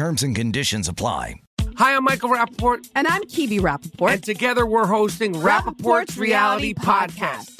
Terms and conditions apply. Hi, I'm Michael Rapaport. And I'm Kibi Rapaport. And together we're hosting Rapaport's, Reality Podcast. We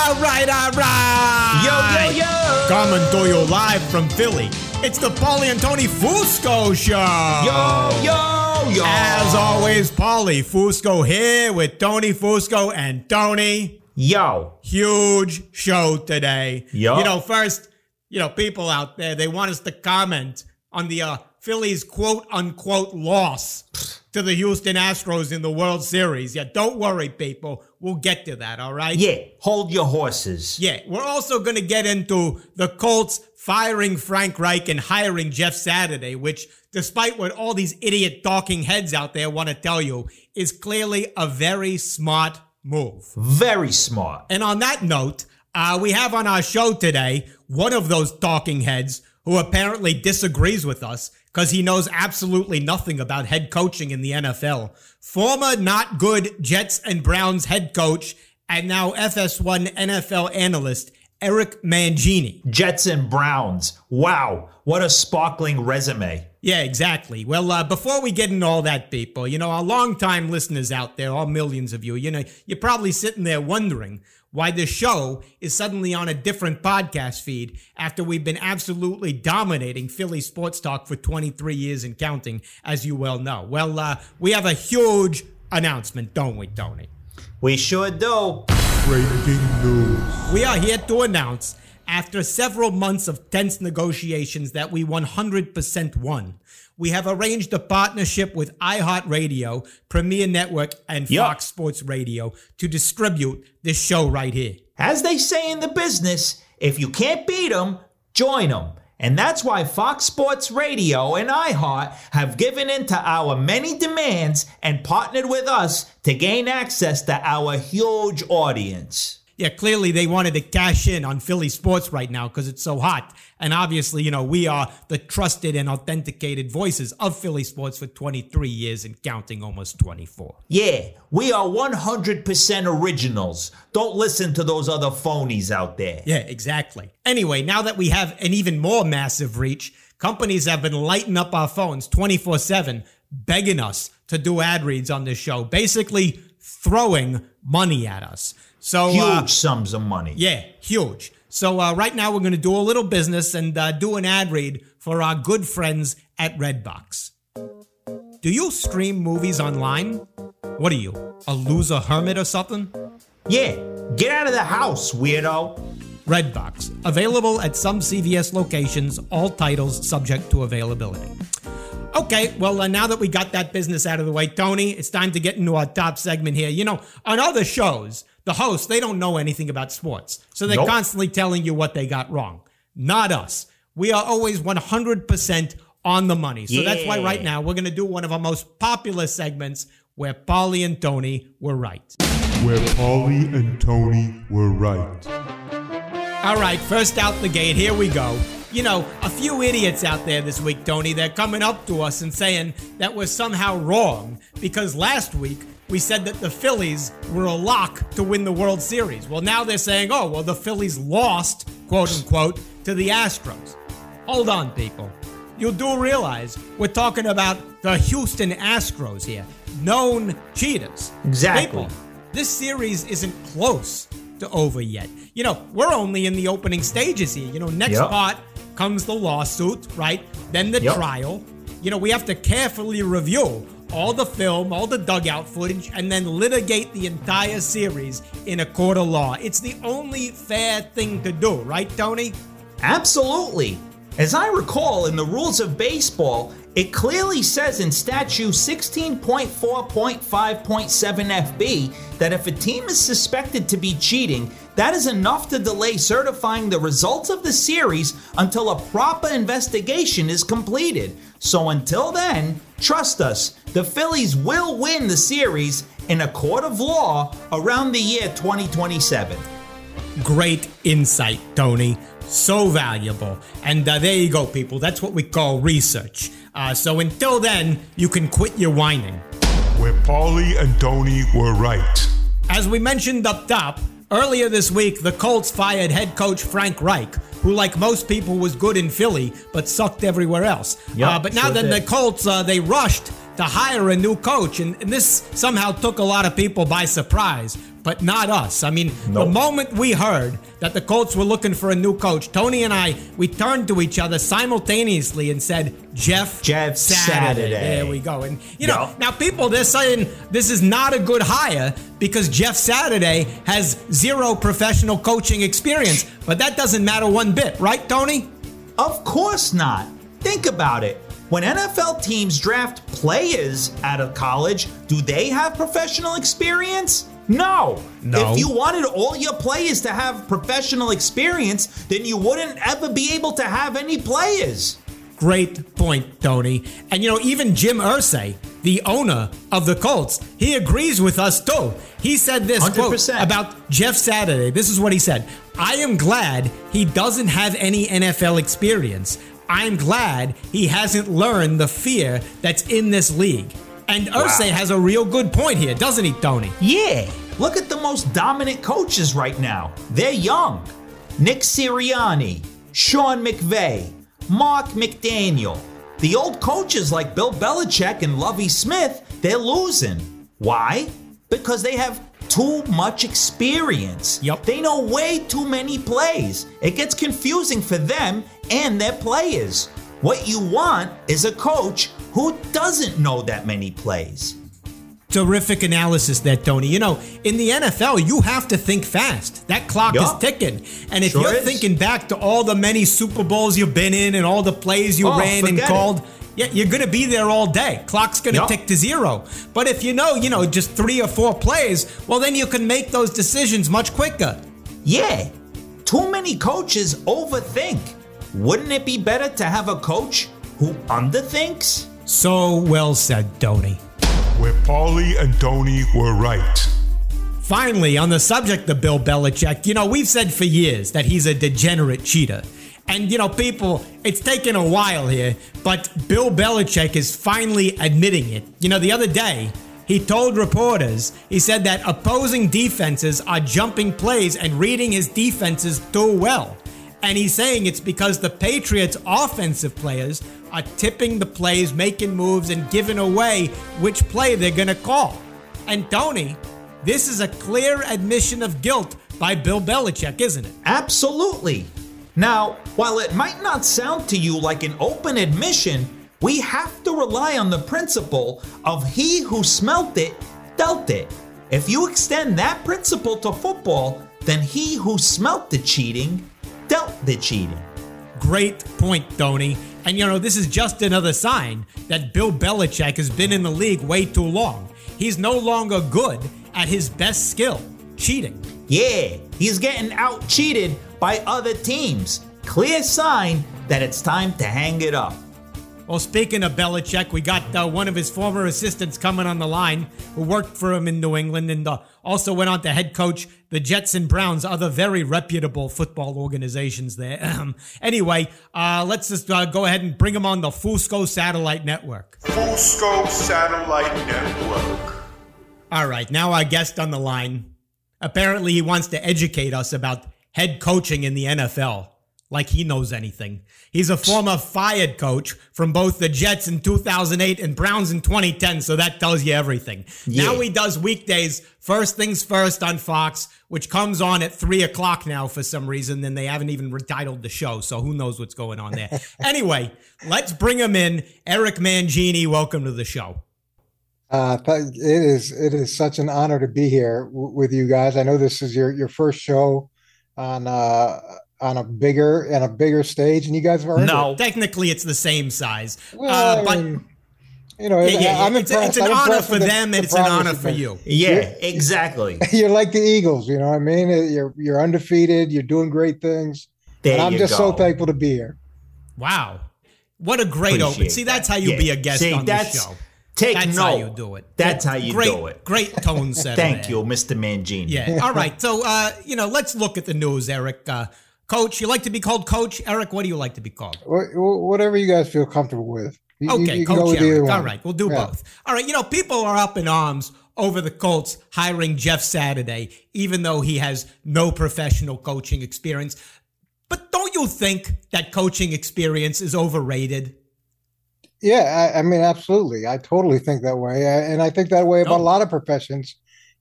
All right, all right. Yo, yo, yo. Coming to you live from Philly. It's the Paulie and Tony Fusco Show. Yo, yo, yo. As always, Paulie Fusco here with Tony Fusco and Tony. Yo. Huge show today. Yo. You know, first, you know, people out there, they want us to comment on the uh, Phillies quote unquote loss to the Houston Astros in the World Series. Yeah, don't worry, people. We'll get to that, all right? Yeah, hold your horses. Yeah, we're also going to get into the Colts firing Frank Reich and hiring Jeff Saturday, which, despite what all these idiot talking heads out there want to tell you, is clearly a very smart move. Very smart. And on that note, uh, we have on our show today one of those talking heads who apparently disagrees with us because he knows absolutely nothing about head coaching in the NFL. Former not good Jets and Browns head coach and now FS1 NFL analyst Eric Mangini. Jets and Browns. Wow, what a sparkling resume. Yeah, exactly. Well, uh, before we get into all that, people, you know, our longtime listeners out there, all millions of you, you know, you're probably sitting there wondering why the show is suddenly on a different podcast feed after we've been absolutely dominating Philly sports talk for 23 years and counting, as you well know. Well, uh, we have a huge announcement, don't we, Tony? We sure do. Breaking news. We are here to announce, after several months of tense negotiations that we 100% won, we have arranged a partnership with iHeartRadio, Premier Network, and Yup. Fox Sports Radio to distribute this show right here. As they say in the business, if you can't beat 'em, join 'em. And that's why Fox Sports Radio and iHeart have given in to our many demands and partnered with us to gain access to our huge audience. Yeah, clearly they wanted to cash in on Philly sports right now because it's so hot. And obviously, you know, we are the trusted and authenticated voices of Philly sports for 23 years and counting almost 24. Yeah, we are 100% originals. Don't listen to those other phonies out there. Yeah, exactly. Anyway, now that we have an even more massive reach, companies have been lighting up our phones 24 7, begging us to do ad reads on this show, basically throwing money at us. So, Huge uh, sums of money. yeah, huge. So, uh, right now we're going to do a little business and uh, do an ad read for our good friends at Redbox. Do you stream movies online? What are you, a loser hermit or something? Yeah, get out of the house, weirdo. Redbox, available at some CVS locations, all titles subject to availability. Okay, well, uh, now that we got that business out of the way, Tony, it's time to get into our top segment here. You know, on other shows, the hosts, they don't know anything about sports, so they're Nope. constantly telling you what they got wrong. Not us. We are always 100% on the money. So that's why right now we're going to do one of our most popular segments where Paulie and Tony were right. Where Paulie and Tony were right. All right, first out the gate, here we go. You know, a few idiots out there this week, Tony, they're coming up to us and saying that we're somehow wrong because last week we said that the Phillies were a lock to win the World Series. Well, now they're saying, oh, well, the Phillies lost, quote unquote, to the Astros. Hold on, people. You do realize we're talking about the Houston Astros here, known cheaters. Exactly. People, this series isn't close. To over yet. You know, we're only in the opening stages here. You know, next Yep. part comes the lawsuit, right? Then the Yep. trial. You know, we have to carefully review all the film, all the dugout footage, and then litigate the entire series in a court of law. It's the only fair thing to do, right, Tony? Absolutely. As I recall, in the rules of baseball, it clearly says in statute 16.4.5.7 FB that if a team is suspected to be cheating, that is enough to delay certifying the results of the series until a proper investigation is completed. So until then, trust us, the Phillies will win the series in a court of law around the year 2027. Great insight, Tony. So valuable. And uh, there you go, people. That's what we call research. Uh, so until then, you can quit your whining. Where Paulie and Tony were right. As we mentioned up top, earlier this week, the Colts fired head coach Frank Reich, who, like most people, was good in Philly but sucked everywhere else. Yep, uh, but now sure then, did. the Colts uh, they rushed to hire a new coach, and, and this somehow took a lot of people by surprise. But not us. I mean, the moment we heard that the Colts were looking for a new coach, Tony and I we turned to each other simultaneously and said, "Jeff, Jeff Saturday. There we go. And you know, Yep. now people they're saying this is not a good hire because Jeff Saturday has zero professional coaching experience. But that doesn't matter one bit, right, Tony? Of course not. Think about it. When NFL teams draft players out of college, do they have professional experience? No. No. If you wanted all your players to have professional experience, then you wouldn't ever be able to have any players. Great point, Tony. And you know, even Jim Irsay, the owner of the Colts, he agrees with us too. He said this quote 100%. about Jeff Saturday. This is what he said I am glad he doesn't have any NFL experience. I'm glad he hasn't learned the fear that's in this league. And Irsay has a real good point here, doesn't he, Tony? Yeah. Look at the most dominant coaches right now. They're young. Nick Sirianni, Sean McVay, Mark McDaniel. The old coaches like Bill Belichick and Lovie Smith, they're losing. Why? Because they have too much experience. Yup. They know way too many plays. It gets confusing for them and their players. What you want is a coach who doesn't know that many plays. Terrific analysis that Tony. You know, in the NFL, you have to think fast. That clock is ticking. And if Sure you're is. thinking back to all the many Super Bowls you've been in and all the plays you Oh, ran and called, it. Called, yeah, you're going to be there all day. Clock's going to Yup. tick to zero. But if you know, you know, just three or four plays, well, then you can make those decisions much quicker. Yeah, too many coaches overthink. Wouldn't it be better to have a coach who underthinks? So well said, Tony. Where Paulie and Tony were right. Finally, on the subject of Bill Belichick, you know, we've said for years that he's a degenerate cheater. And, you know, people, it's taken a while here, but Bill Belichick is finally admitting it. You know, the other day, he told reporters, he said that opposing defenses are jumping plays and reading his defenses too well. And he's saying it's because the Patriots' offensive players are tipping the plays, making moves, and giving away which play they're going to call. And Tony, this is a clear admission of guilt by Bill Belichick, isn't it? Absolutely. Now, while it might not sound to you like an open admission, we have to rely on the principle of he who smelt it dealt it. If you extend that principle to football, then he who smelt the cheating dealt the cheating. Great point, Tony. And you know, this is just another sign that Bill Belichick has been in the league way too long. He's no longer good at his best skill, cheating. Yeah, he's getting out cheated by other teams. Clear sign that it's time to hang it up. Well, speaking of Belichick, we got uh, one of his former assistants coming on the line who worked for him in New England and uh, also went on to head coach the Jets and Browns, other very reputable football organizations there. Anyway, uh, let's just uh, go ahead and bring him on the Fusco Satellite Network. Fusco Satellite Network. All right, now our guest on the line. Apparently, he wants to educate us about head coaching in the NFL. like he knows anything. He's a former fired coach from both the Jets in 2008 and Browns in 2010, so that tells you everything. Yeah. Now he does weekdays, first things first on Fox, which comes on at 3 o'clock now for some reason, and they haven't even retitled the show, so who knows what's going on there. anyway, let's bring him in. Eric Mangini, welcome to the show. Uh, it is it is such an honor to be here w- with you guys. I know this is your your first show on uh on a bigger and a bigger stage, and you guys have earned No. Technically, it's the same size. Well, uh, I but mean, you know, yeah, yeah, yeah. I'm It's, impressed. it's an I'm honor for with the- them, the and it's an progress honor you've for you. Yeah, exactly. You're like the Eagles, you know what I mean? You're you're undefeated. You're doing great things, There and I'm you just so thankful to be here. Wow. What a great Appreciate open. See, that's that. how you Yeah. be a guest See, on that's- this show. Take That's note. how you do it. That's how you great, do it. Great tone setter. Thank there. you, Mr. Mangini. Yeah. All right. So, uh, you know, let's look at the news, Eric. Uh, coach, you like to be called coach? Eric, what do you like to be called? Wh- wh- Whatever you guys feel comfortable with. You, you- Okay, you can go Coach Eric. All right, we'll do Yeah. both. All right, you know, people are up in arms over the Colts hiring Jeff Saturday, even though he has no professional coaching experience. But don't you think that coaching experience is overrated? Yeah, I, I mean, absolutely. I totally think that way, I, and I think that way about a lot of professions.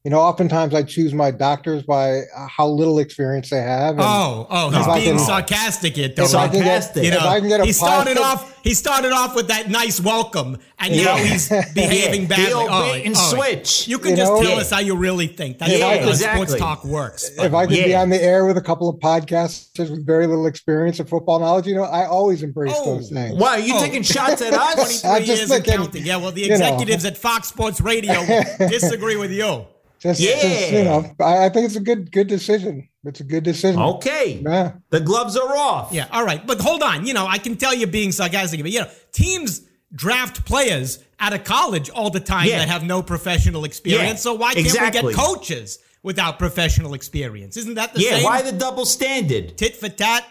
You know, oftentimes I choose my doctors by uh, how little experience they have. and Oh, oh, he's being can- sarcastic here, if I can get. You if know, I can get a he started positive- off. He started off with that nice welcome, and now he's behaving Yeah, badly. the old All bait right, and all right. switch. You can You just know? tell Yeah. us how you really think. That's Yeah, how exactly. sports talk works. if I could be on the air with a couple of podcasters with very little experience of football knowledge, you know, I always embrace Oh. those things. Why are you Oh. taking shots at us? 23 I'm just years and counting. Yeah, well, the you know. executives at Fox Sports Radio disagree with you. Just, Yeah. just, you know, I, I think it's a good good decision. It's a good decision. Okay. Yeah. The gloves are off. Yeah, all right. But hold on. You know, I can tell you're being sarcastic, but, you know, teams draft players out of college all the time Yeah. that have no professional experience. Yeah, So why can't we get coaches without professional experience? Isn't that the same? Yeah, same? why the double standard? tit for tat?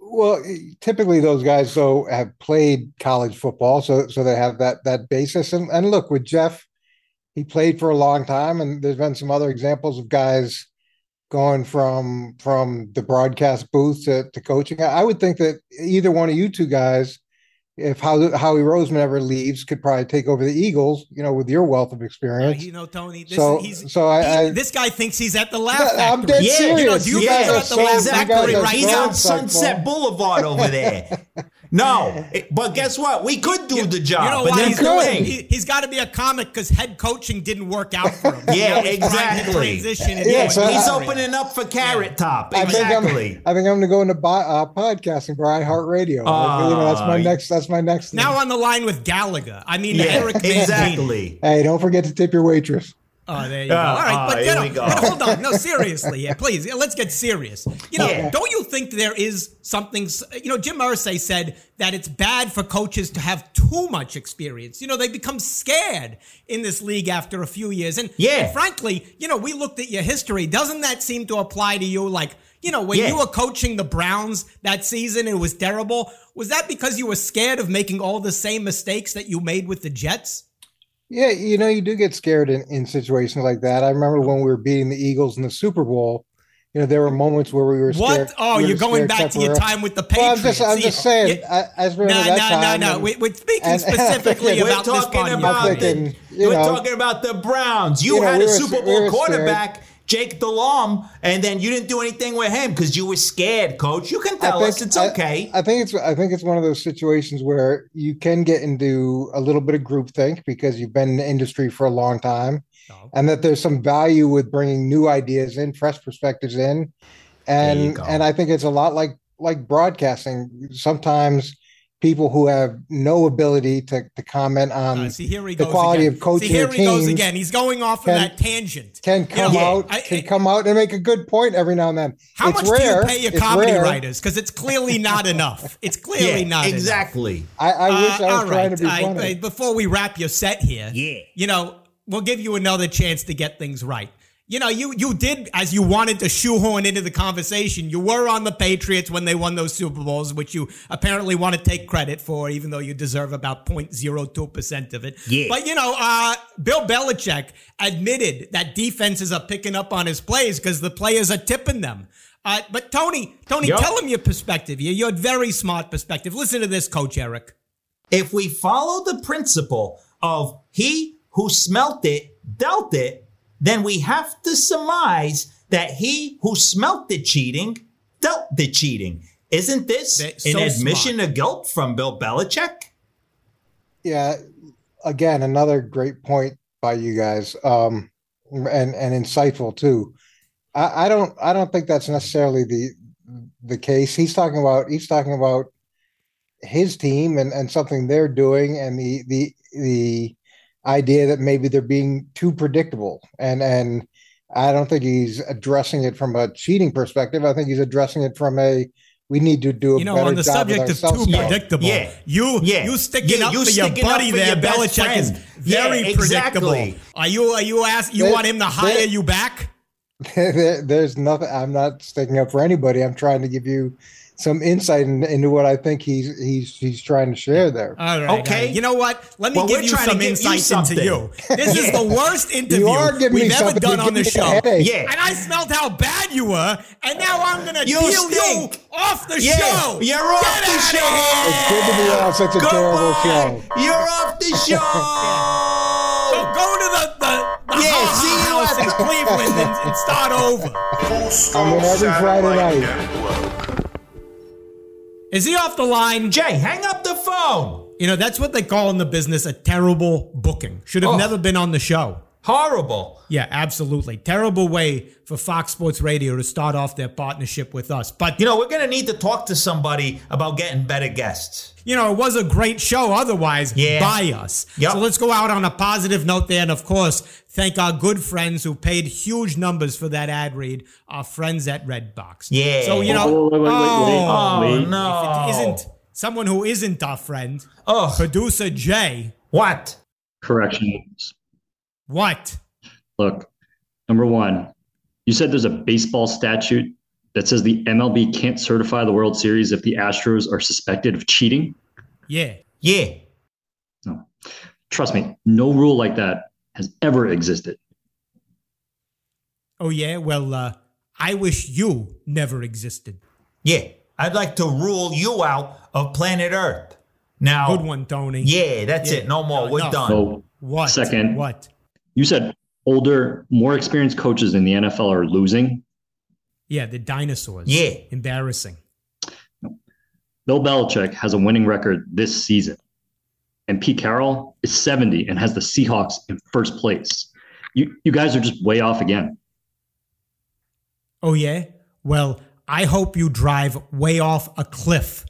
Well, typically those guys so have played college football, so so they have that that basis. And and look with Jeff, he played for a long time, and there's been some other examples of guys going from from the broadcast booth to, to coaching. I, would think that either one of you two guys, if Howie, Howie Roseman ever leaves, could probably take over the Eagles. You know, with your wealth of Uh, experience. you know, Tony, this So- he's, so I- he- I- this guy thinks he's at the Laugh Yeah, I'm dead Yeah, serious. you know, you You guys are are at the so- Laugh you Factory guys are right He's on Sunset. Boulevard over there. No, it- but guess what? We could do the job. You know but why he's doing? He, he's got to be a comic because head coaching didn't work out for him. Yeah, Now he's exactly. Transition Yeah, so He's I- opening up for Carrot Top. I think I'm, Exactly. I think I'm going to go into bi- uh, podcasting for iHeartRadio. you know, that's my Ah, next. That's my next. thing. Now on the line with Gallagher. I mean, Yeah, Eric exactly. Hey, don't forget to tip your waitress. Oh, there you go. All right, ah, but you here know, go. but hold on. No, seriously, yeah, please, yeah, let's get serious. You know, Yeah. don't you think there is something? You know, Jim Irsay said that it's bad for coaches to have too much experience. You know, they become scared in this league after a few years. And Yeah. and frankly, you know, we looked at your history. Doesn't that seem to apply to you? Like, you know, when Yeah. you were coaching the Browns that season, it was terrible. Was that because you were scared of making all the same mistakes that you made with the Jets? Yeah, you know, you do get scared in, in situations like that. I remember when we were beating the Eagles in the Super Bowl. You know, there were moments where we were What? scared. Oh, we you're going back to your time with the Well, I'm Patriots. just, I'm just saying. you- I, I remember No, that no, no, time. no. We, we're speaking and- specifically We're about this talking about I'm thinking, the, you we're talking about the Browns. You You know, had we a were- Super we Bowl were scared. Quarterback, Jake Delhomme, and then you didn't do anything with him because you were scared, Coach. You can I tell us it's I- okay. I, think it's I think it's one of those situations where you can get into a little bit of groupthink because you've been in the industry for a long time, Oh. and that there's some value with bringing new ideas in, fresh perspectives in, and and I think it's a lot like like broadcasting. Sometimes people who have no ability to, to comment on Uh, see, here he the quality again. of coaching See, here their he goes again. He's going off can- on that tangent. can come know, out I- can I- come out and make a good point every now and then. How It's much rare. do you pay your It's comedy rare. writers? Because it's clearly not enough. It's clearly Yeah, not enough. exactly. I, I wish Uh, I was all trying right. to be I- funny. I- before we wrap your set here, Yeah. you know, we'll give you another chance to get things right. You know, you you did as you wanted to shoehorn into the conversation. You were on the Patriots when they won those Super Bowls, which you apparently want to take credit for, even though you deserve about 0.02 percent of it. Yeah. But you know, uh, Bill Belichick admitted that defenses are picking up on his plays because the players are tipping them. Uh, but Tony, Tony, Yup. tell him your perspective. Your, your very smart perspective. Listen to this, Coach Eric. If we follow the principle of he who smelt it dealt it, then we have to surmise that he who smelt the cheating dealt the cheating. Isn't this They're an admission smart. of guilt from Bill Belichick? Yeah, again, another great point by you guys, um, and and insightful too. I, I don't I don't think that's necessarily the the case. He's talking about he's talking about his team and and something they're doing, and the the the idea that maybe they're being too predictable, and and I don't think he's addressing it from a cheating perspective. I think he's addressing it from a we need to do a You know, better on the job subject of too now. predictable, Yeah. you Yeah. you sticking Yeah, up you for your sticking up buddy for there, your Belichick is very Yeah, predictable. exactly. Are you are you ask you There- want him to hire there- you back? there, there's nothing. I'm not sticking up for anybody. I'm trying to give you some insight in, into what I think he's he's he's trying to share there. All right. Okay. all right. You know what? Let me Well, give you some give you insight into you. This is the worst interview you are we've ever done on the giving me a show. Yeah. And I smelled how bad you were, and now I'm gonna You deal you off the Yeah, show. you're off the show. here. It's good to be on such a terrible show. You're off the show. So go to the the, the Yeah, Ha-Ha see you house at- in Cleveland and, and start over. I'm in every Friday night. Is he off the line? Jay, hang up the phone. You know, that's what they call in the business a terrible booking. Should have Oh. never been on the show. Horrible. Yeah, absolutely. Terrible way for Fox Sports Radio to start off their partnership with us. But, You know, we're going to need to talk to somebody about getting better guests. you know, it was a great show otherwise Yeah. by us. Yep. So let's go out on a positive note there. And of course, thank our good friends who paid huge numbers for that ad read, our friends at Redbox. Yeah. So, you know, Oh, wait, wait, wait, wait, oh, Oh, no. if it isn't someone who isn't our friend, Ugh. producer Jay, What? Corrections. What? Look, number one, you said there's a baseball statute that says the MLB can't certify the World Series if the Astros are suspected of cheating. Yeah. Yeah. No. Trust me, no rule like that has ever existed. Oh, yeah? Well, uh, I wish you never existed. Yeah. I'd like to rule you out of planet Earth. Now, Good one, Tony. Yeah, that's Yeah. it. No more. No, We're enough. done. So, What? Second. What? You said older, more experienced coaches in the NFL are losing. Yeah, the dinosaurs. Yeah. Embarrassing. Bill Belichick has a winning record this season, and Pete Carroll is 70 and has the Seahawks in first place. You, you guys are just way off again. Oh, yeah? Well, I hope you drive way off a cliff.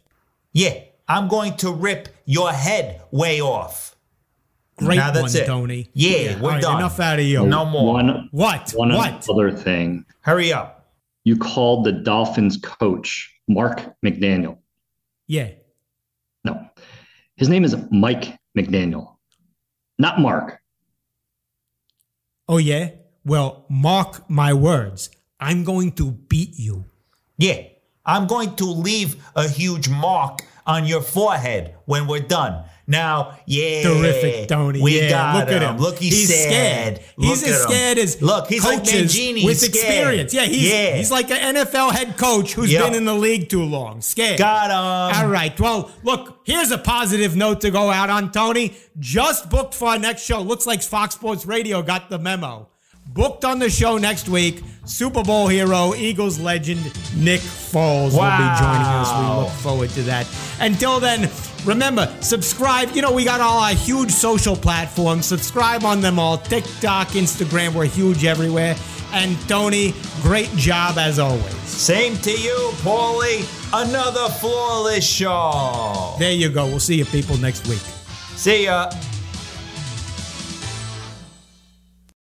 Yeah. I'm going to rip your head way off. Great Now that's one, it. Tony. Yeah, we're all right, done. Enough out of you. No more. One, What? one what? other thing. Hurry up. You called the Dolphins coach, Mark McDaniel. Yeah. No, his name is Mike McDaniel, not Mark. Oh, yeah? Well, mark my words. I'm going to beat you. Yeah. I'm going to leave a huge mark on your forehead when we're done. Now, yeah. Terrific, Tony. We yeah, got look at him. Look, he's, scared. sad. He's Look as at him. scared as Look, he's like Mangini. with scared. experience. Yeah, he's yeah. he's like an NFL head coach who's Yep. been in the league too long. Scared. got him. All right. Well, look, here's a positive note to go out on, Tony. Just booked for our next show. Looks like Fox Sports Radio got the memo. Booked on the show next week, Super Bowl hero, Eagles legend, Nick Foles will be joining us. We look forward to that. Until then, remember, subscribe. You know, we got all our huge social platforms. Subscribe on them all TikTok, Instagram. We're huge everywhere. And Tony, great job as always. Same to you, Paulie. Another flawless show. There you go. We'll see you people next week. See ya.